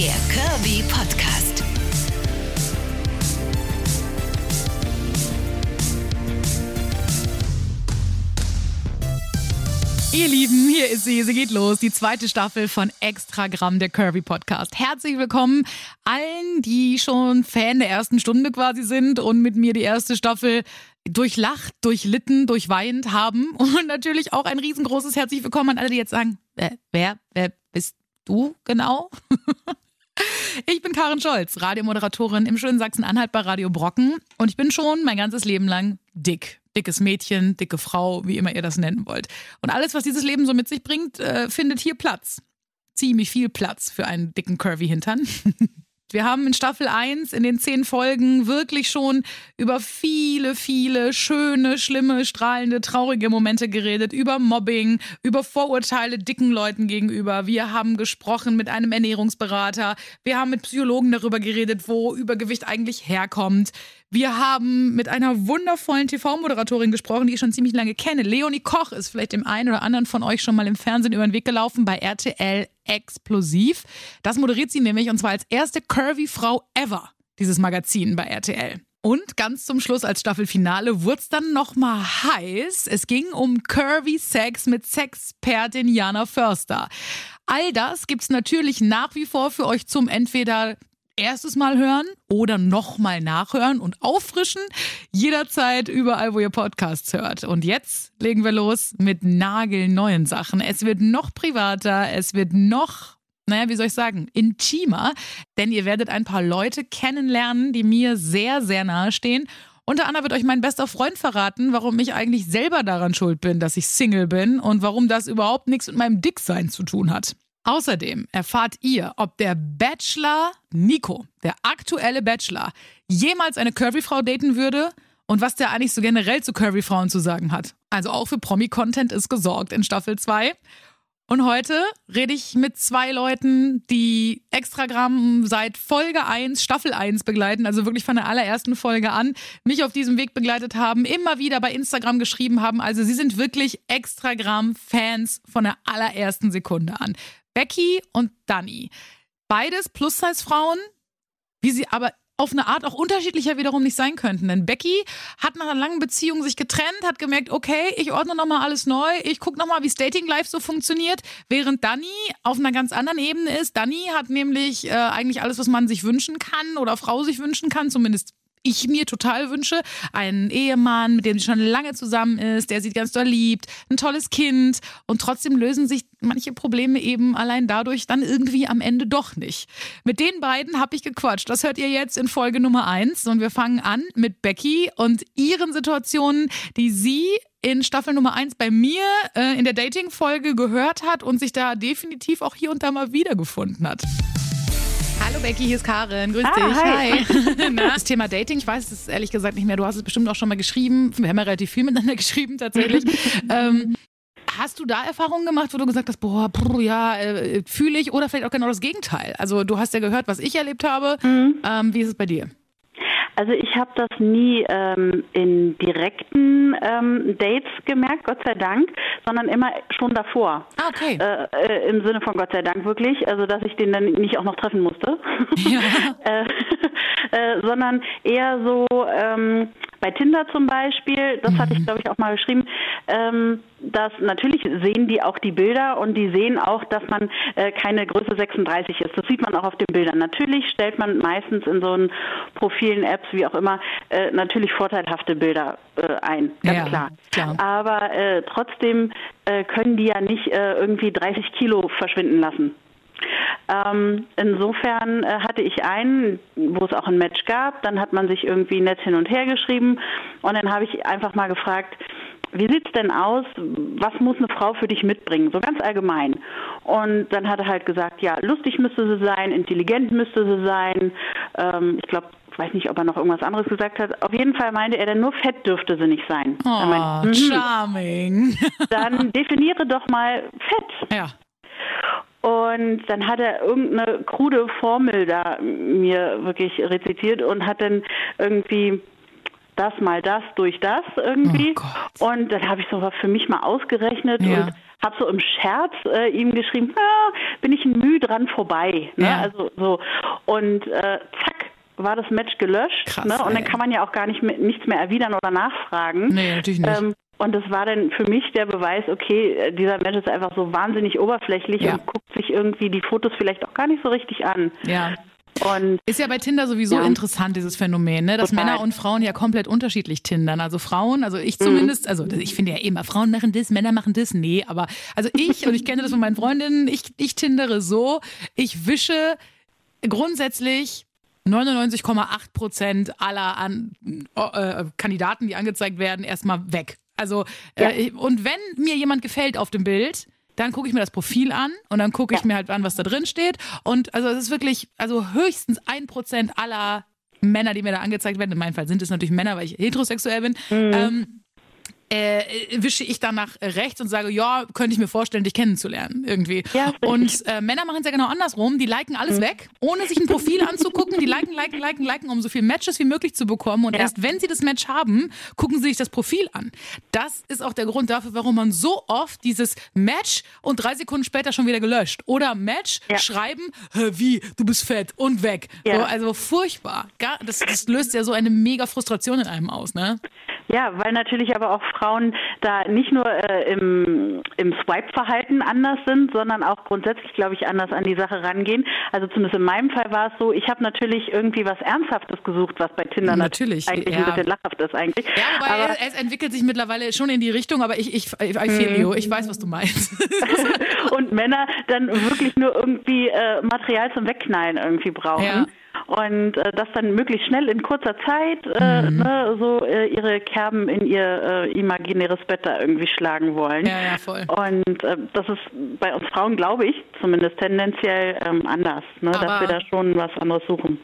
Der Kirby Podcast. Ihr Lieben, hier ist sie, sie geht los, die zweite Staffel von Extragramm, der Curvy Podcast. Herzlich willkommen allen, die schon Fan der ersten Stunde quasi sind und mit mir die erste Staffel durchlacht, durchlitten, durchweint haben. Und natürlich auch ein riesengroßes Herzlich Willkommen an alle, die jetzt sagen, äh, wer, wer bist du genau? Ich bin Karin Scholz, Radiomoderatorin im schönen Sachsen-Anhalt bei Radio Brocken und ich bin schon mein ganzes Leben lang dick. Dickes Mädchen, dicke Frau, wie immer ihr das nennen wollt. Und alles, was dieses Leben so mit sich bringt, äh, findet hier Platz. Ziemlich viel Platz für einen dicken Curvy Hintern. Wir haben in Staffel 1 in den zehn Folgen wirklich schon über viele, viele schöne, schlimme, strahlende, traurige Momente geredet, über Mobbing, über Vorurteile dicken Leuten gegenüber. Wir haben gesprochen mit einem Ernährungsberater. Wir haben mit Psychologen darüber geredet, wo Übergewicht eigentlich herkommt. Wir haben mit einer wundervollen TV-Moderatorin gesprochen, die ich schon ziemlich lange kenne. Leonie Koch ist vielleicht dem einen oder anderen von euch schon mal im Fernsehen über den Weg gelaufen bei RTL Explosiv. Das moderiert sie nämlich und zwar als erste curvy Frau ever, dieses Magazin bei RTL. Und ganz zum Schluss als Staffelfinale wurde es dann nochmal heiß. Es ging um Curvy Sex mit Sexpertin Jana Förster. All das gibt's natürlich nach wie vor für euch zum entweder erstes Mal hören oder nochmal nachhören und auffrischen. Jederzeit überall, wo ihr Podcasts hört. Und jetzt legen wir los mit nagelneuen Sachen. Es wird noch privater, es wird noch naja, wie soll ich sagen, intimer, denn ihr werdet ein paar Leute kennenlernen, die mir sehr, sehr nahe stehen. Unter anderem wird euch mein bester Freund verraten, warum ich eigentlich selber daran schuld bin, dass ich Single bin und warum das überhaupt nichts mit meinem Dicksein zu tun hat. Außerdem erfahrt ihr, ob der Bachelor Nico, der aktuelle Bachelor, jemals eine Curvy-Frau daten würde und was der eigentlich so generell zu Curvy-Frauen zu sagen hat. Also auch für Promi-Content ist gesorgt in Staffel 2. Und heute rede ich mit zwei Leuten, die Extragramm seit Folge 1, Staffel 1 begleiten, also wirklich von der allerersten Folge an, mich auf diesem Weg begleitet haben, immer wieder bei Instagram geschrieben haben. Also sie sind wirklich Extragramm-Fans von der allerersten Sekunde an. Becky und Dani. Beides Plus-Size-Frauen, wie sie aber auf eine Art auch unterschiedlicher wiederum nicht sein könnten. Denn Becky hat nach einer langen Beziehung sich getrennt, hat gemerkt, okay, ich ordne nochmal alles neu, ich gucke nochmal, wie Dating Life so funktioniert, während Dani auf einer ganz anderen Ebene ist. Dani hat nämlich äh, eigentlich alles, was man sich wünschen kann oder Frau sich wünschen kann, zumindest ich mir total wünsche. Einen Ehemann, mit dem sie schon lange zusammen ist, der sie ganz doll liebt, ein tolles Kind. Und trotzdem lösen sich manche Probleme eben allein dadurch dann irgendwie am Ende doch nicht. Mit den beiden habe ich gequatscht. Das hört ihr jetzt in Folge Nummer eins. Und wir fangen an mit Becky und ihren Situationen, die sie in Staffel Nummer eins bei mir äh, in der Dating-Folge gehört hat und sich da definitiv auch hier und da mal wiedergefunden hat. Hallo Becky, hier ist Karin. Grüß ah, dich. Hi. hi. das Thema Dating, ich weiß es ehrlich gesagt nicht mehr. Du hast es bestimmt auch schon mal geschrieben. Wir haben ja relativ viel miteinander geschrieben tatsächlich. ähm, hast du da Erfahrungen gemacht, wo du gesagt hast, boah, brr, ja, äh, fühle ich oder vielleicht auch genau das Gegenteil? Also du hast ja gehört, was ich erlebt habe. Mhm. Ähm, wie ist es bei dir? Also ich habe das nie ähm, in direkten ähm, Dates gemerkt, Gott sei Dank, sondern immer schon davor. Ah, okay. Äh, äh, Im Sinne von Gott sei Dank wirklich, also dass ich den dann nicht auch noch treffen musste. Ja. äh, äh sondern eher so ähm, bei Tinder zum Beispiel, das mhm. hatte ich mhm. glaube ich auch mal geschrieben, ähm, dass natürlich sehen die auch die Bilder und die sehen auch, dass man äh, keine Größe 36 ist. Das sieht man auch auf den Bildern. Natürlich stellt man meistens in so einen Profilen, Apps, wie auch immer, äh, natürlich vorteilhafte Bilder äh, ein, ganz ja, klar. klar. Aber äh, trotzdem äh, können die ja nicht äh, irgendwie 30 Kilo verschwinden lassen. Ähm, insofern äh, hatte ich einen, wo es auch ein Match gab. Dann hat man sich irgendwie nett hin und her geschrieben. Und dann habe ich einfach mal gefragt, wie sieht's denn aus? Was muss eine Frau für dich mitbringen? So ganz allgemein. Und dann hat er halt gesagt, ja, lustig müsste sie sein, intelligent müsste sie sein. Ähm, ich glaube, ich weiß nicht, ob er noch irgendwas anderes gesagt hat. Auf jeden Fall meinte er, denn nur fett dürfte sie nicht sein. Oh, meinte, mhm. charming. Dann definiere doch mal fett. Ja. Und dann hat er irgendeine krude Formel da mir wirklich rezitiert und hat dann irgendwie das mal das durch das irgendwie. Oh und dann habe ich so für mich mal ausgerechnet ja. und habe so im Scherz äh, ihm geschrieben, ah, bin ich ein Mühe dran vorbei. Ne? Ja. Also so und äh, zack war das Match gelöscht. Krass, ne? Und dann kann man ja auch gar nicht mehr, nichts mehr erwidern oder nachfragen. Nee, natürlich nicht. Ähm, und das war dann für mich der Beweis, okay, äh, dieser Mensch ist einfach so wahnsinnig oberflächlich Ja. und guckt sich irgendwie die Fotos vielleicht auch gar nicht so richtig an. ja. Und Ist ja bei Tinder sowieso Ja. interessant, dieses Phänomen, ne? dass Total. Männer und Frauen ja komplett unterschiedlich tindern. Also Frauen, also ich zumindest, also ich finde ja immer, Frauen machen das, Männer machen das, nee, aber also ich, und ich kenne das von meinen Freundinnen, ich, ich tindere so, ich wische grundsätzlich 99,8 Prozent aller an, äh, Kandidaten, die angezeigt werden, erstmal weg. Also, äh, und wenn mir jemand gefällt auf dem Bild, dann gucke ich mir das Profil an und dann gucke ich Ja. mir halt an, was da drin steht. Und also es ist wirklich, also höchstens ein Prozent aller Männer, die mir da angezeigt werden, in meinem Fall sind es natürlich Männer, weil ich heterosexuell bin, ähm, äh, wische ich dann nach rechts und sage, ja, könnte ich mir vorstellen, dich kennenzulernen irgendwie. Ja, und äh, Männer machen es ja genau andersrum. Die liken alles weg, ohne sich ein Profil anzugucken. Die liken, liken, liken, liken, um so viele Matches wie möglich zu bekommen. Und Ja. erst wenn sie das Match haben, gucken sie sich das Profil an. Das ist auch der Grund dafür, warum man so oft dieses Match und drei Sekunden später schon wieder gelöscht. Oder Match, Ja. schreiben, "Hä, wie, du bist fett und weg. So, also furchtbar. Das, das löst ja so eine mega Frustration in einem aus, ne? Ja, weil natürlich aber auch Frauen da nicht nur äh, im, im Swipe-Verhalten anders sind, sondern auch grundsätzlich, glaube ich, anders an die Sache rangehen. Also zumindest in meinem Fall war es so, ich habe natürlich irgendwie was Ernsthaftes gesucht, was bei Tinder Natürlich, eigentlich ja. ein bisschen lachhaft ist eigentlich. Ja, wobei aber, es, es entwickelt sich mittlerweile schon in die Richtung, aber ich, ich, I feel you. Ich weiß, was du meinst. und Männer dann wirklich nur irgendwie äh, Material zum Wegknallen irgendwie brauchen. Ja. Und äh, das dann möglichst schnell in kurzer Zeit äh, Mhm. ne, so äh, ihre Kerben in ihr äh, imaginäres Bett da irgendwie schlagen wollen. Ja, ja, voll. Und äh, das ist bei uns Frauen, glaube ich, zumindest tendenziell ähm, anders, ne, dass wir da schon was anderes suchen.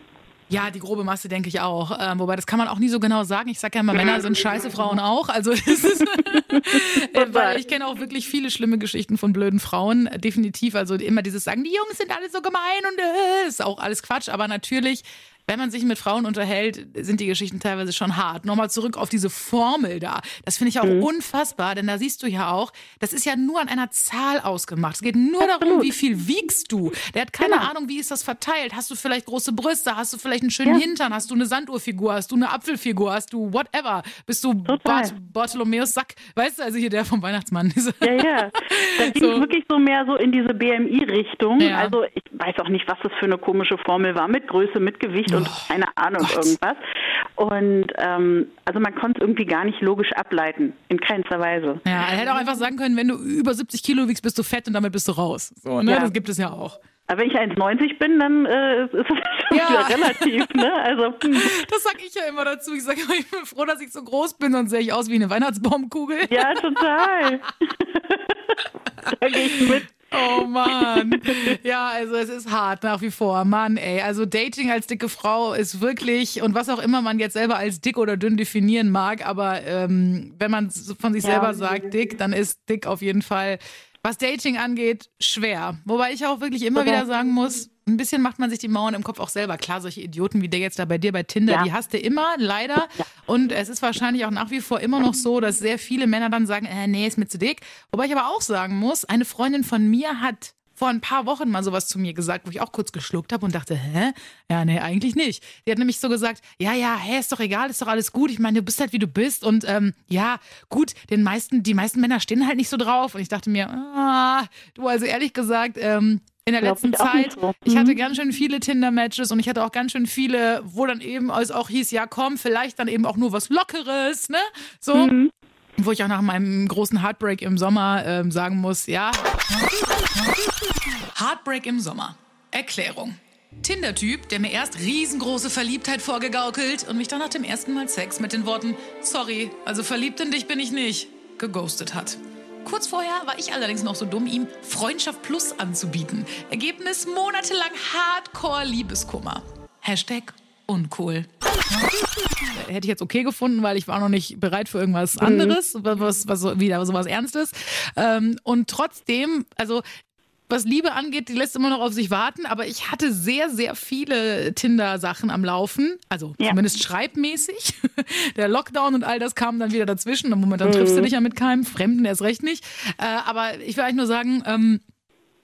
Ja, die grobe Masse denke ich auch. Ähm, wobei, das kann man auch nie so genau sagen. Ich sage ja immer, Männer sind scheiße, Frauen auch. Also das ist, äh, weil ich kenne auch wirklich viele schlimme Geschichten von blöden Frauen. Äh, Definitiv. Also immer dieses Sagen, die Jungs sind alle so gemein und äh, ist auch alles Quatsch. Aber natürlich, wenn man sich mit Frauen unterhält, sind die Geschichten teilweise schon hart. Nochmal zurück auf diese Formel da. Das finde ich auch unfassbar, denn da siehst du ja auch, das ist ja nur an einer Zahl ausgemacht. Es geht nur darum, wie viel wiegst du. Der hat keine Genau. Ahnung, wie ist das verteilt. Hast du vielleicht große Brüste? Hast du vielleicht einen schönen Ja. Hintern? Hast du eine Sanduhrfigur? Hast du eine Apfelfigur? Hast du whatever? Bist du. Bart Bartholomäus Sack? Weißt du, also hier der vom Weihnachtsmann. Ja, ja. Da ging So. wirklich so mehr so in diese BMI-Richtung. Ja. Also ich weiß auch nicht, was das für eine komische Formel war, mit Größe, mit Gewicht und Oh, keine Ahnung Gott. irgendwas. Und ähm, also man konnte es irgendwie gar nicht logisch ableiten, in keinster Weise. Ja, er hätte auch einfach sagen können, wenn du über 70 Kilo wiegst, bist du fett und damit bist du raus. So, ne? Ja. Das gibt es ja auch. Aber wenn ich 1,90 bin, dann äh, ist es schon Ja. wieder relativ. Ne? Also hm. Das sag ich ja immer dazu. Ich sage immer, ich bin froh, dass ich so groß bin, sonst sehe ich aus wie eine Weihnachtsbaumkugel. ja, total. da gehe ich mit. Oh Mann. Ja, also es ist hart nach wie vor. Mann, ey. Also Dating als dicke Frau ist wirklich, und was auch immer man jetzt selber als dick oder dünn definieren mag, aber ähm, wenn man von sich Ja. selber sagt dick, dann ist dick auf jeden Fall, was Dating angeht, schwer. Wobei ich auch wirklich immer Total. wieder sagen muss, ein bisschen macht man sich die Mauern im Kopf auch selber. Klar, solche Idioten wie der jetzt da bei dir bei Tinder, Ja. die hast du immer, leider. Und es ist wahrscheinlich auch nach wie vor immer noch so, dass sehr viele Männer dann sagen, äh, nee, ist mir zu dick. Wobei ich aber auch sagen muss, eine Freundin von mir hat vor ein paar Wochen mal sowas zu mir gesagt, wo ich auch kurz geschluckt habe und dachte, hä? Ja, nee, eigentlich nicht. Die hat nämlich so gesagt, ja, ja, hä, ist doch egal, ist doch alles gut. Ich meine, du bist halt wie du bist und ähm, ja, gut, den meisten, die meisten Männer stehen halt nicht so drauf. Und ich dachte mir, ah, du, also ehrlich gesagt, ähm, in der Glaub letzten ich Zeit, so. ich Mhm. hatte ganz schön viele Tinder-Matches und ich hatte auch ganz schön viele, wo dann eben es auch hieß, ja komm, vielleicht dann eben auch nur was Lockeres, ne? So. Mhm. Wo ich auch nach meinem großen Heartbreak im Sommer ähm, sagen muss, ja. Heartbreak im Sommer. Erklärung. Tinder-Typ, der mir erst riesengroße Verliebtheit vorgegaukelt und mich dann nach dem ersten Mal Sex mit den Worten Sorry, also verliebt in dich bin ich nicht, geghostet hat. Kurz vorher war ich allerdings noch so dumm, ihm Freundschaft Plus anzubieten. Ergebnis monatelang Hardcore-Liebeskummer. Hashtag uncool. Hätte ich jetzt okay gefunden, weil ich war noch nicht bereit für irgendwas anderes, was, was so, wieder sowas Ernstes. Ähm, und trotzdem, also was Liebe angeht, die lässt immer noch auf sich warten, aber ich hatte sehr, sehr viele Tinder-Sachen am Laufen. Also ja. zumindest schreibmäßig. Der Lockdown und all das kam dann wieder dazwischen. Und momentan mhm. triffst du dich ja mit keinem, Fremden erst recht nicht. Äh, aber ich will eigentlich nur sagen, ähm,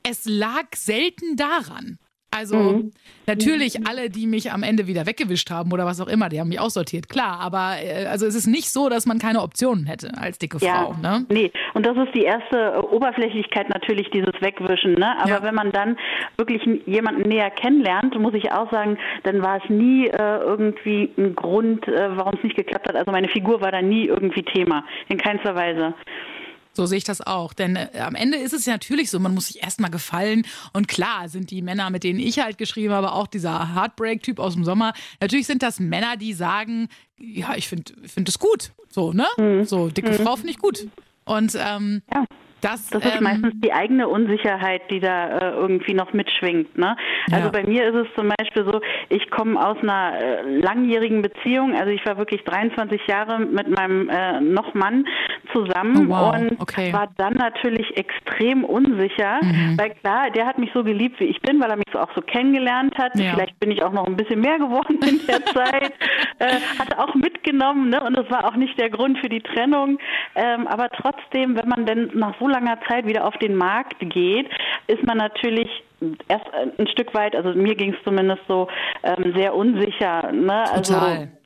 es lag selten daran. Also mhm. natürlich alle, die mich am Ende wieder weggewischt haben oder was auch immer, die haben mich aussortiert, klar. Aber äh, also es ist nicht so, dass man keine Optionen hätte als dicke ja, Frau. Ne? Nee, und das ist die erste äh, Oberflächlichkeit natürlich, dieses Wegwischen. Ne? Aber ja. wenn man dann wirklich jemanden näher kennenlernt, muss ich auch sagen, dann war es nie äh, irgendwie ein Grund, äh, warum es nicht geklappt hat. Also meine Figur war da nie irgendwie Thema, in keinster Weise. So sehe ich das auch. Denn äh, am Ende ist es ja natürlich so, man muss sich erstmal gefallen. Und klar sind die Männer, mit denen ich halt geschrieben habe, auch dieser Heartbreak-Typ aus dem Sommer, natürlich sind das Männer, die sagen, ja, ich finde find das gut. So, ne? Mhm. So, dicke mhm. Frau finde ich gut. Und ähm, ja. Das, das ist ähm, meistens die eigene Unsicherheit, die da äh, irgendwie noch mitschwingt. Ne? Also ja. bei mir ist es zum Beispiel so, ich komme aus einer äh, langjährigen Beziehung, also ich war wirklich 23 Jahre mit meinem äh, noch Mann zusammen oh, wow. und okay. war dann natürlich extrem unsicher, mhm. weil klar, der hat mich so geliebt, wie ich bin, weil er mich so auch so kennengelernt hat. Ja. Vielleicht bin ich auch noch ein bisschen mehr geworden in der Zeit, äh, hat auch mitgenommen ne? und das war auch nicht der Grund für die Trennung. Ähm, aber trotzdem, wenn man denn nach so langer Zeit wieder auf den Markt geht, ist man natürlich erst ein Stück weit, also mir ging es zumindest so, ähm, sehr unsicher. Ne? Also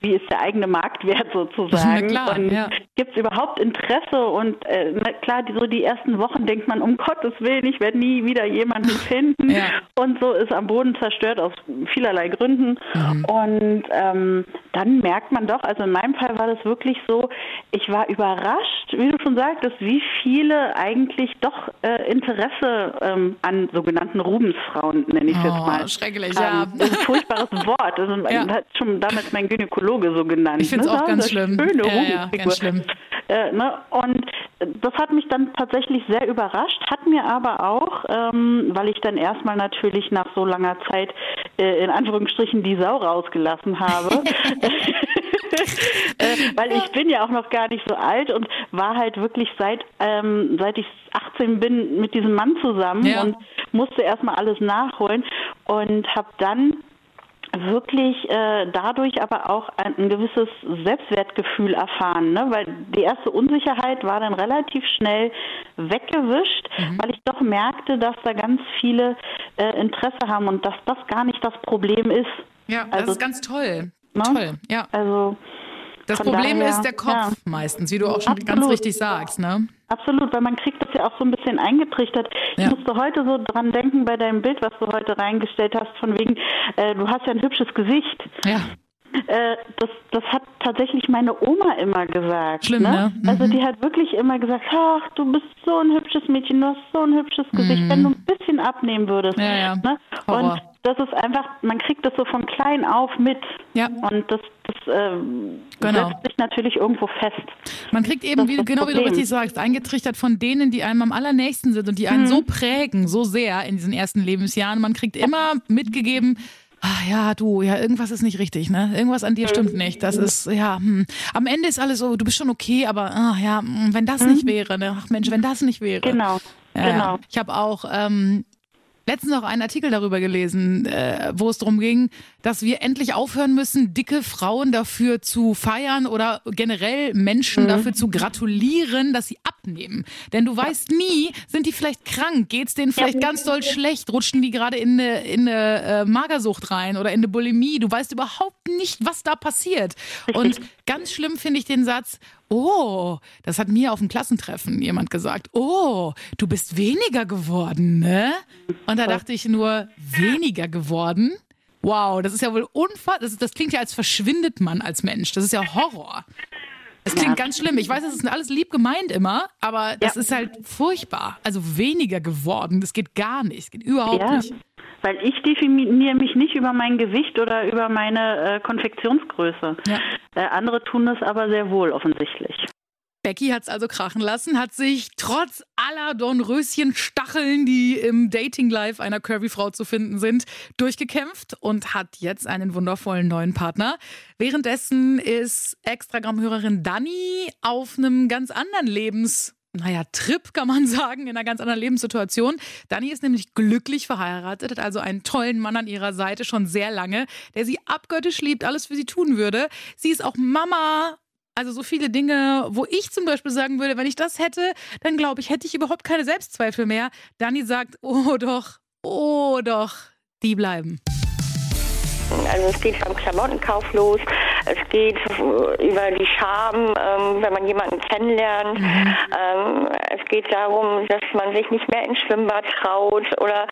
wie ist der eigene Marktwert sozusagen? Klar, und ja. gibt es überhaupt Interesse? Und äh, klar, die, so die ersten Wochen denkt man, um Gottes Willen, ich werde nie wieder jemanden finden. Ja. Und so ist am Boden zerstört aus vielerlei Gründen. Mhm. Und ähm, dann merkt man doch, also in meinem Fall war das wirklich so, ich war überrascht, wie du schon sagtest, wie viele eigentlich doch äh, Interesse ähm, an sogenannten Rubensfrauen, nenne ich es oh, jetzt mal. Schrecklich, ja. Das ist ein furchtbares Wort. Also, ja. hat schon damals mein Gynäkologe so genannt. Ich finde es ne? auch ganz schlimm. Schöne ja, ja, ganz schlimm. Äh, ne? Und das hat mich dann tatsächlich sehr überrascht, hat mir aber auch, ähm, weil ich dann erstmal natürlich nach so langer Zeit äh, in Anführungsstrichen die Sau rausgelassen habe. äh, weil ich bin ja auch noch gar nicht so alt und war halt wirklich seit ähm, seit ich 18 bin mit diesem Mann zusammen ja. und musste erstmal alles nachholen und habe dann wirklich äh, dadurch aber auch ein, ein, gewisses Selbstwertgefühl erfahren, ne? weil die erste Unsicherheit war dann relativ schnell weggewischt, mhm. weil ich doch merkte, dass da ganz viele äh, Interesse haben und dass das gar nicht das Problem ist. Ja, also, das ist ganz toll. Ne? Toll, ja. Also das Problem daher, ist der Kopf ja. meistens, wie du auch schon Absolut. ganz richtig sagst, ne? Absolut, weil man kriegt das ja auch so ein bisschen eingetrichtert. Ja. Ich musste heute so dran denken bei deinem Bild, was du heute reingestellt hast, von wegen, äh, du hast ja ein hübsches Gesicht. Ja. Äh, das, das hat tatsächlich meine Oma immer gesagt. Schlimm, ne? ne? Mhm. Also die hat wirklich immer gesagt, ach, du bist so ein hübsches Mädchen, du hast so ein hübsches Gesicht, mhm. wenn du ein bisschen abnehmen würdest. Ja, ja. Ne? Und das ist einfach, man kriegt das so von klein auf mit. Ja. Und das, das äh, genau. setzt sich natürlich irgendwo fest. Man kriegt eben, wie, genau wie du richtig sagst, eingetrichtert von denen, die einem am allernächsten sind und die einen hm. so prägen, so sehr in diesen ersten Lebensjahren. Man kriegt immer mitgegeben, Ach ja, du, ja, irgendwas ist nicht richtig, ne? Irgendwas an dir stimmt nicht. Das ist, ja, hm. am Ende ist alles so, du bist schon okay, aber ach, ja, hm, wenn das nicht wäre, ne? Ach Mensch, wenn das nicht wäre. Genau. Ja, genau. Ich habe auch ähm, letztens noch einen Artikel darüber gelesen, äh, wo es darum ging, dass wir endlich aufhören müssen, dicke Frauen dafür zu feiern oder generell Menschen mhm. dafür zu gratulieren, dass sie abnehmen. Denn du weißt nie, sind die vielleicht krank, geht's denen vielleicht ganz doll schlecht, rutschen die gerade in eine, in eine äh, Magersucht rein oder in eine Bulimie. Du weißt überhaupt nicht, was da passiert. Und ganz schlimm finde ich den Satz, Oh, das hat mir auf dem Klassentreffen jemand gesagt. Oh, du bist weniger geworden, ne? Und da dachte ich nur, weniger geworden? Wow, das ist ja wohl unfassbar. Das, das, klingt ja, als verschwindet man als Mensch. Das ist ja Horror. Es klingt ja. ganz schlimm. Ich weiß, es ist alles lieb gemeint immer, aber das ja. ist halt furchtbar. Also weniger geworden. Das geht gar nicht. Das geht überhaupt ja. nicht. Weil ich definiere mich nicht über mein Gewicht oder über meine äh, Konfektionsgröße. Äh, andere tun das aber sehr wohl offensichtlich. Becky hat es also krachen lassen, hat sich trotz aller Dornröschen-Stacheln, die im Dating-Life einer Curvy-Frau zu finden sind, durchgekämpft und hat jetzt einen wundervollen neuen Partner. Währenddessen ist Extragramm-Hörerin Dani auf einem ganz anderen Lebens naja, Trip, kann man sagen, in einer ganz anderen Lebenssituation. Dani ist nämlich glücklich verheiratet, hat also einen tollen Mann an ihrer Seite schon sehr lange, der sie abgöttisch liebt, alles für sie tun würde. Sie ist auch Mama also so viele Dinge, wo ich zum Beispiel sagen würde, wenn ich das hätte, dann glaube ich, hätte ich überhaupt keine Selbstzweifel mehr. Dani sagt, oh doch, oh doch, die bleiben. Also es geht beim Klamottenkauf los, es geht über die Scham, ähm, wenn man jemanden kennenlernt. Mhm. Ähm, es geht darum, dass man sich nicht mehr ins Schwimmbad traut oder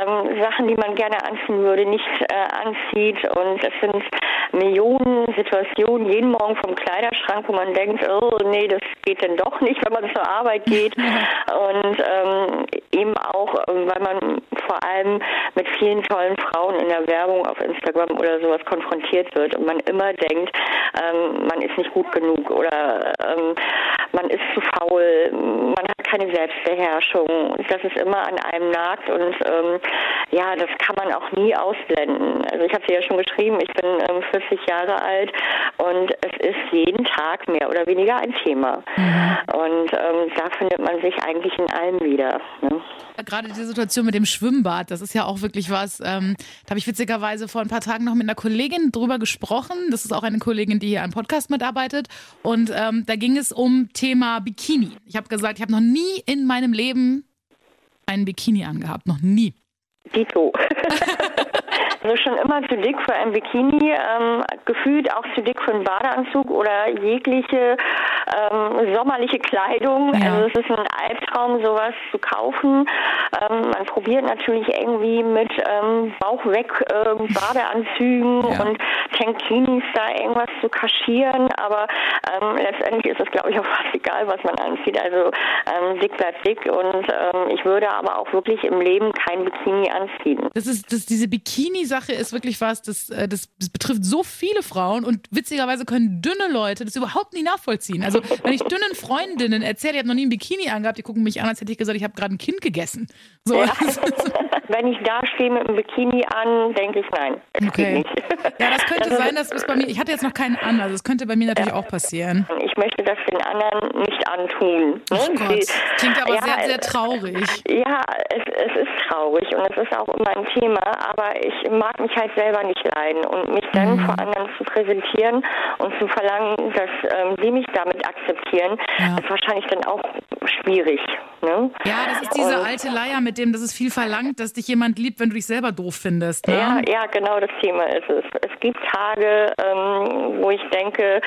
ähm, Sachen, die man gerne anziehen würde, nicht äh, anzieht. Und es sind Millionen Situationen jeden Morgen vom Kleiderschrank, wo man denkt, oh nee, das geht denn doch nicht, wenn man zur Arbeit geht. Und ähm, eben auch, ähm, weil man vor allem mit vielen tollen Frauen in der Werbung auf Instagram oder sowas konfrontiert wird und man immer denkt, ähm, man ist nicht gut genug oder ähm, man ist zu faul, man hat keine Selbstbeherrschung. Das ist immer an einem nagt und ähm, ja, das kann man auch nie ausblenden. Also ich habe sie ja schon geschrieben, ich bin ähm, 40 Jahre alt und es ist jeden Tag mehr oder weniger ein Thema. Mhm. Und ähm, da findet man sich eigentlich in allem wieder. Ne? Gerade die Situation mit dem Schwimmbad, das ist ja auch wirklich was. Ähm, da habe ich witzigerweise vor ein paar Tagen noch mit einer Kollegin drüber gesprochen. Das ist auch eine Kollegin, die hier am Podcast mitarbeitet. Und ähm, da ging es um Thema Bikini. Ich habe gesagt, ich habe noch nie in meinem Leben einen Bikini angehabt. Noch nie. Dito. Also schon immer zu dick für ein Bikini, ähm, gefühlt auch zu dick für einen Badeanzug oder jegliche ähm, sommerliche Kleidung. Ja. Also es ist ein Albtraum, sowas zu kaufen. Ähm, man probiert natürlich irgendwie mit ähm, Bauch weg äh, Badeanzügen ja. und Tankinis da irgendwas zu kaschieren, aber ähm, letztendlich ist es, glaube ich, auch fast egal, was man anzieht. Also ähm, dick bleibt dick und ähm, ich würde aber auch wirklich im Leben kein Bikini anziehen. Das ist das, diese Bikini-Sache ist wirklich was, das, äh, das, das betrifft so viele Frauen und witzigerweise können dünne Leute das überhaupt nicht nachvollziehen. Also wenn ich dünnen Freundinnen erzähle, ich habe noch nie ein Bikini angehabt, die gucken mich an, als hätte ich gesagt, ich habe gerade ein Kind gegessen. So. Ja. wenn ich da stehe mit einem Bikini an, denke ich nein. Okay. Ja, das könnte also, sein, dass es bei mir, ich hatte jetzt noch keinen an, also es könnte bei mir natürlich ja. auch passieren. Ich möchte das den anderen nicht antun. Ne? Oh Gott, klingt aber ja, sehr, sehr traurig. Ja, es, es ist traurig und es ist auch immer ein Thema, aber ich mag mich halt selber nicht leiden und mich dann mhm. vor anderen zu präsentieren und zu verlangen, dass ähm, sie mich damit akzeptieren, ja. ist wahrscheinlich dann auch schwierig. Ne? Ja, das ist diese und, alte Leier mit dem, dass es viel verlangt, dass dich jemand liebt, wenn du dich selber doof findest. Ne? Ja, ja, genau das Thema ist es. Es gibt Tage, ähm, wo ich denke,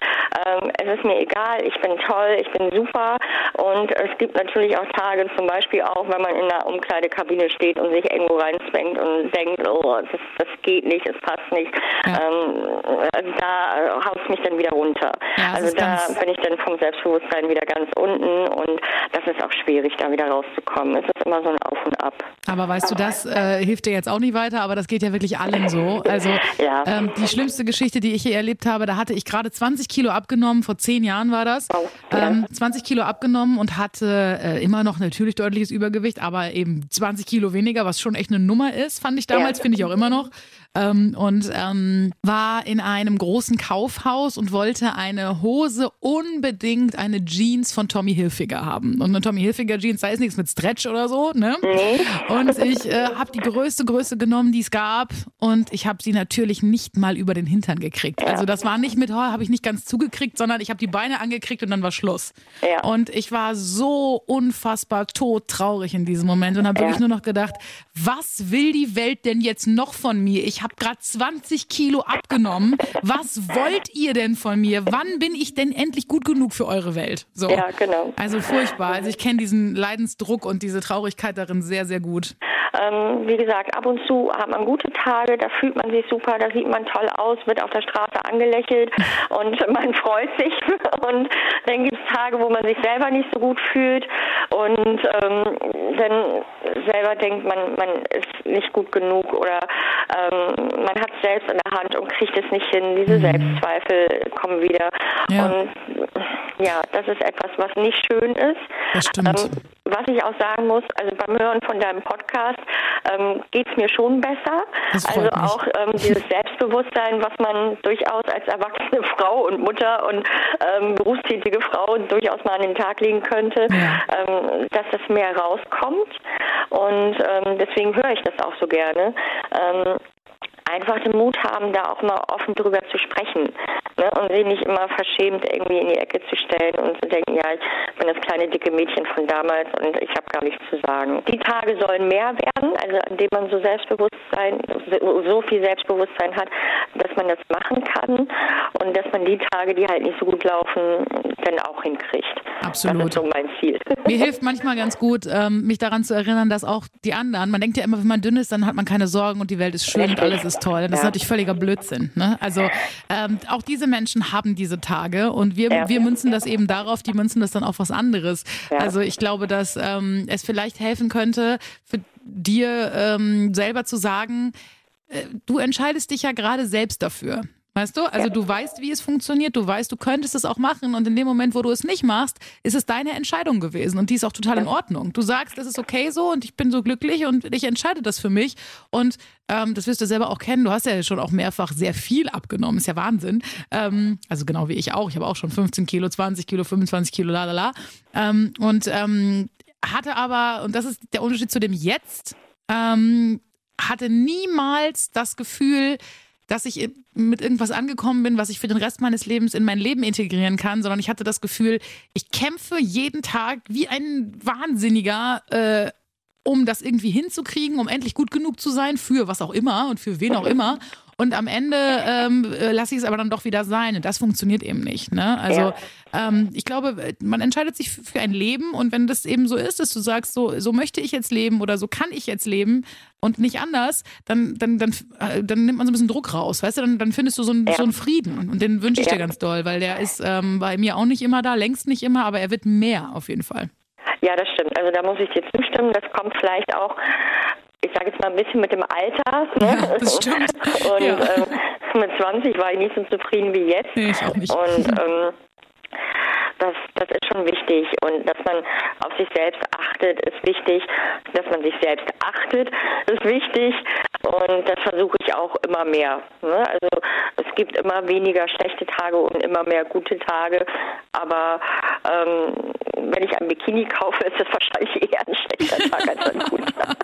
ähm, es ist mir egal, ich bin toll, ich bin super. Und es gibt natürlich auch Tage, zum Beispiel auch, wenn man in einer Umkleidekabine steht und sich irgendwo reinzwängt und denkt, oh, das, das geht nicht, es passt nicht. Ja. Ähm, da haut es mich dann wieder runter. Ja, also da bin ich dann vom Selbstbewusstsein wieder ganz unten und das ist auch schwierig, da wieder rauszukommen. Es ist immer so ein Auf und Ab. Aber weißt du, das äh, hilft dir jetzt auch nicht weiter, aber das geht ja wirklich allen so. Also ja. ähm, die schlimmste Geschichte, die ich hier erlebt habe, da hatte ich gerade 20 Kilo abgenommen, vor zehn Jahren war das. Oh, ja. ähm, 20 Kilo abgenommen und hatte äh, immer noch natürlich deutliches Übergewicht, aber eben 20 Kilo weniger, was schon echt eine Nummer ist, fand ich damals, ja. finde ich auch immer noch ähm, und ähm, war in einem großen Kaufhaus und wollte eine Hose unbedingt eine Jeans von Tommy Hilfiger haben. Und eine Tommy Hilfiger Jeans, da ist nichts mit Stretch oder so, ne? Und ich äh, habe die größte Größe genommen, die es gab und ich habe sie natürlich nicht mal über den Hintern gekriegt. Also das war nicht mit, oh, habe ich nicht ganz zugekriegt, sondern ich habe die Beine angekriegt und dann war Schluss. Ja. Und ich war so unfassbar todtraurig in diesem Moment und habe ja. wirklich nur noch gedacht, was will die Welt denn jetzt noch von mir? Ich habe gerade 20 Kilo abgenommen. Was wollt ihr denn von mir? Wann bin ich denn endlich gut genug für eure Welt? So. Ja, genau. Also furchtbar. Also ich kenne diesen Leidensdruck und diese Traurigkeit darin sehr, sehr gut. Ähm, wie gesagt, ab und zu hat man gute Tage, da fühlt man sich super, da sieht man toll aus, wird auf der Straße angelächelt und man freut sich. Und dann gibt es Tage, wo man sich selber nicht so gut fühlt und ähm, dann selber denkt man, man ist nicht gut genug oder ähm, man hat es selbst in der Hand und kriegt es nicht hin. Diese mhm. Selbstzweifel kommen wieder. Ja. Und ja, das ist etwas, was nicht schön ist. Das stimmt. Ähm, was ich auch sagen muss, also beim Hören von deinem Podcast ähm, geht es mir schon besser. Also auch ähm, dieses Selbstbewusstsein, was man durchaus als erwachsene Frau und Mutter und ähm, berufstätige Frau durchaus mal an den Tag legen könnte, ja. ähm, dass das mehr rauskommt. Und ähm, deswegen höre ich das auch so gerne. Einfach den Mut haben, da auch mal offen drüber zu sprechen ne? und sie nicht immer verschämt irgendwie in die Ecke zu stellen und zu denken, ja, ich bin das kleine dicke Mädchen von damals und ich habe gar nichts zu sagen. Die Tage sollen mehr werden, also an dem man so Selbstbewusstsein, so viel Selbstbewusstsein hat, dass man das machen kann und dass man die Tage, die halt nicht so gut laufen, dann auch hinkriegt. Absolut. Das ist so mein Ziel. Mir hilft manchmal ganz gut, ähm, mich daran zu erinnern, dass auch die anderen, man denkt ja immer, wenn man dünn ist, dann hat man keine Sorgen und die Welt ist schön alles ist toll. Das ist natürlich völliger Blödsinn. Ne? Also ähm, auch diese Menschen haben diese Tage und wir, wir münzen das eben darauf, die münzen das dann auf was anderes. Also ich glaube, dass ähm, es vielleicht helfen könnte, für dir ähm, selber zu sagen, äh, du entscheidest dich ja gerade selbst dafür. Weißt du? Also ja. du weißt, wie es funktioniert, du weißt, du könntest es auch machen und in dem Moment, wo du es nicht machst, ist es deine Entscheidung gewesen und die ist auch total in Ordnung. Du sagst, das ist okay so und ich bin so glücklich und ich entscheide das für mich und ähm, das wirst du selber auch kennen. Du hast ja schon auch mehrfach sehr viel abgenommen, ist ja Wahnsinn. Ähm, also genau wie ich auch. Ich habe auch schon 15 Kilo, 20 Kilo, 25 Kilo, la la la. Ähm, und ähm, hatte aber, und das ist der Unterschied zu dem Jetzt, ähm, hatte niemals das Gefühl, dass ich mit irgendwas angekommen bin, was ich für den Rest meines Lebens in mein Leben integrieren kann, sondern ich hatte das Gefühl, ich kämpfe jeden Tag wie ein Wahnsinniger, äh, um das irgendwie hinzukriegen, um endlich gut genug zu sein für was auch immer und für wen auch immer. Und am Ende ähm, äh, lasse ich es aber dann doch wieder sein. Und das funktioniert eben nicht. Ne? Also ja. ähm, ich glaube, man entscheidet sich für ein Leben und wenn das eben so ist, dass du sagst, so, so möchte ich jetzt leben oder so kann ich jetzt leben und nicht anders, dann, dann, dann, äh, dann nimmt man so ein bisschen Druck raus, weißt du? Dann, dann findest du so einen, ja. so einen Frieden. Und den wünsche ich ja. dir ganz doll, weil der ist ähm, bei mir auch nicht immer da, längst nicht immer, aber er wird mehr auf jeden Fall. Ja, das stimmt. Also da muss ich dir zustimmen. Das kommt vielleicht auch ich sage jetzt mal ein bisschen mit dem Alter. Ne? Ja, das stimmt. Und ja. ähm, mit 20 war ich nicht so zufrieden wie jetzt. Nee, ich auch nicht. Und ähm, das, das ist schon wichtig und dass man auf sich selbst achtet, ist wichtig. Dass man sich selbst achtet, ist wichtig und das versuche ich auch immer mehr. Ne? Also es gibt immer weniger schlechte Tage und immer mehr gute Tage, aber ähm, wenn ich ein Bikini kaufe, ist das wahrscheinlich eher ein schlechter Tag als ein guter.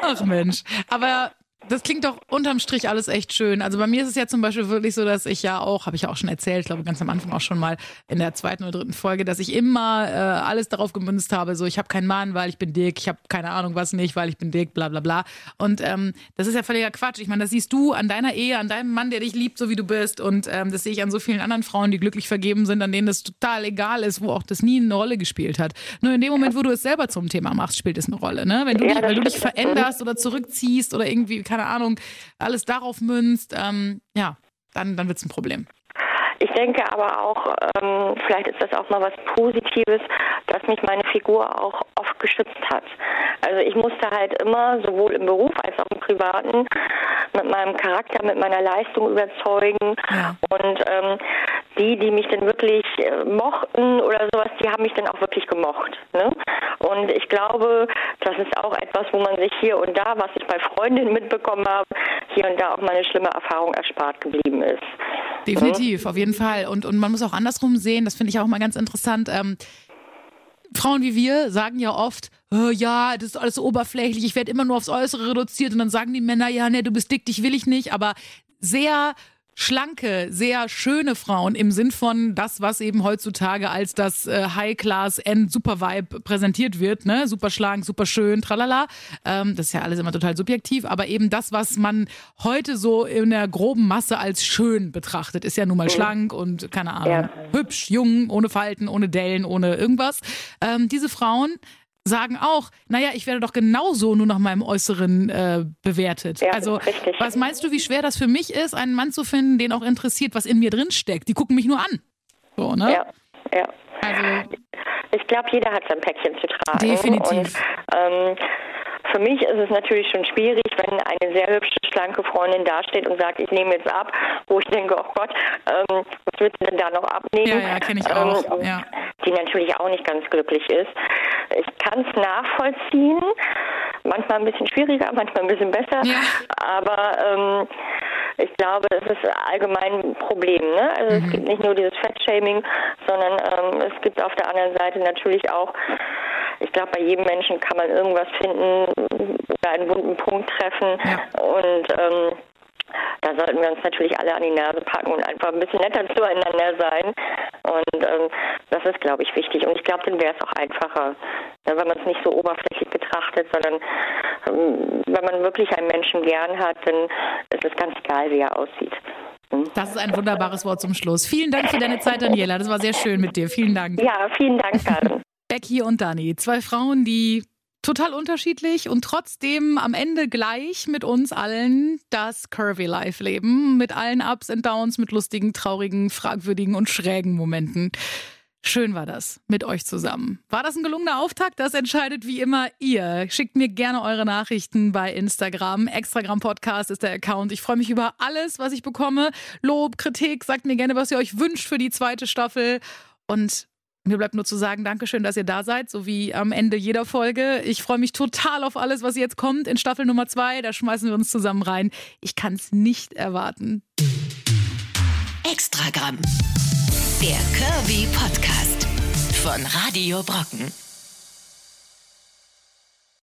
Ach Mensch, aber das klingt doch unterm Strich alles echt schön. Also bei mir ist es ja zum Beispiel wirklich so, dass ich ja auch, habe ich ja auch schon erzählt, ich glaube ganz am Anfang auch schon mal in der zweiten oder dritten Folge, dass ich immer äh, alles darauf gemünzt habe, so ich habe keinen Mann, weil ich bin dick, ich habe keine Ahnung was nicht, weil ich bin dick, bla bla bla. Und ähm, das ist ja völliger Quatsch. Ich meine, das siehst du an deiner Ehe, an deinem Mann, der dich liebt, so wie du bist. Und ähm, das sehe ich an so vielen anderen Frauen, die glücklich vergeben sind, an denen das total egal ist, wo auch das nie eine Rolle gespielt hat. Nur in dem Moment, wo du es selber zum Thema machst, spielt es eine Rolle. Ne? Wenn du, ja, dich, weil du dich veränderst oder zurückziehst oder irgendwie, keine Ahnung, alles darauf münzt, ähm, ja, dann, dann wird es ein Problem. Ich denke aber auch, ähm, vielleicht ist das auch mal was Positives, dass mich meine Figur auch oft geschützt hat. Also ich musste halt immer, sowohl im Beruf als auch im Privaten, mit meinem Charakter, mit meiner Leistung überzeugen. Ja. Und ähm, die, die mich dann wirklich äh, mochten oder sowas, die haben mich dann auch wirklich gemocht. Ne? Und ich glaube, das ist auch etwas, wo man sich hier und da, was ich bei Freundinnen mitbekommen habe, hier und da auch mal eine schlimme Erfahrung erspart geblieben ist. Definitiv, mhm. auf jeden Fall. Und, und man muss auch andersrum sehen, das finde ich auch mal ganz interessant. Ähm, Frauen wie wir sagen ja oft, oh, ja, das ist alles so oberflächlich, ich werde immer nur aufs Äußere reduziert und dann sagen die Männer, ja, nee, du bist dick, dich will ich nicht, aber sehr schlanke, sehr schöne Frauen im Sinn von das, was eben heutzutage als das äh, High-Class-End-Super-Vibe präsentiert wird, ne? Super schlank, super schön, tralala. Ähm, das ist ja alles immer total subjektiv, aber eben das, was man heute so in der groben Masse als schön betrachtet, ist ja nun mal mhm. schlank und keine Ahnung, ja. hübsch, jung, ohne Falten, ohne Dellen, ohne irgendwas. Ähm, diese Frauen sagen auch, naja, ich werde doch genauso nur nach meinem Äußeren äh, bewertet. Ja, also, richtig. was meinst du, wie schwer das für mich ist, einen Mann zu finden, den auch interessiert, was in mir drin steckt? Die gucken mich nur an. So, ne? Ja, ja. Also, ich glaube, jeder hat sein Päckchen zu tragen. Definitiv. Und, ähm, für mich ist es natürlich schon schwierig, wenn eine sehr hübsche, schlanke Freundin dasteht und sagt, ich nehme jetzt ab, wo ich denke, oh Gott, ähm, was wird sie denn da noch abnehmen? Ja, ja, kenne ich auch. Ähm, ja. Die natürlich auch nicht ganz glücklich ist. Ich kann es nachvollziehen. Manchmal ein bisschen schwieriger, manchmal ein bisschen besser. Ja. Aber ähm, ich glaube, es ist allgemein ein Problem. Ne? Also mhm. es gibt nicht nur dieses Fettshaming, sondern ähm, es gibt auf der anderen Seite natürlich auch, ich glaube, bei jedem Menschen kann man irgendwas finden oder einen wunden Punkt treffen. Ja. Und ähm, da sollten wir uns natürlich alle an die Nase packen und einfach ein bisschen netter zueinander sein. Und ähm, das ist, glaube ich, wichtig. Und ich glaube, dann wäre es auch einfacher, ja, wenn man es nicht so oberflächlich betrachtet, sondern ähm, wenn man wirklich einen Menschen gern hat, dann ist es ganz egal, wie er aussieht. Hm? Das ist ein wunderbares Wort zum Schluss. Vielen Dank für deine Zeit, Daniela. Das war sehr schön mit dir. Vielen Dank. Ja, vielen Dank, Karin. Becky und Dani, zwei Frauen, die total unterschiedlich und trotzdem am Ende gleich mit uns allen das Curvy Life leben. Mit allen Ups und Downs, mit lustigen, traurigen, fragwürdigen und schrägen Momenten. Schön war das mit euch zusammen. War das ein gelungener Auftakt? Das entscheidet wie immer ihr. Schickt mir gerne eure Nachrichten bei Instagram. Extragram Podcast ist der Account. Ich freue mich über alles, was ich bekomme. Lob, Kritik, sagt mir gerne, was ihr euch wünscht für die zweite Staffel. Und mir bleibt nur zu sagen, Dankeschön, dass ihr da seid, so wie am Ende jeder Folge. Ich freue mich total auf alles, was jetzt kommt in Staffel Nummer zwei. Da schmeißen wir uns zusammen rein. Ich kann es nicht erwarten. Extragramm. Der Kirby Podcast von Radio Brocken.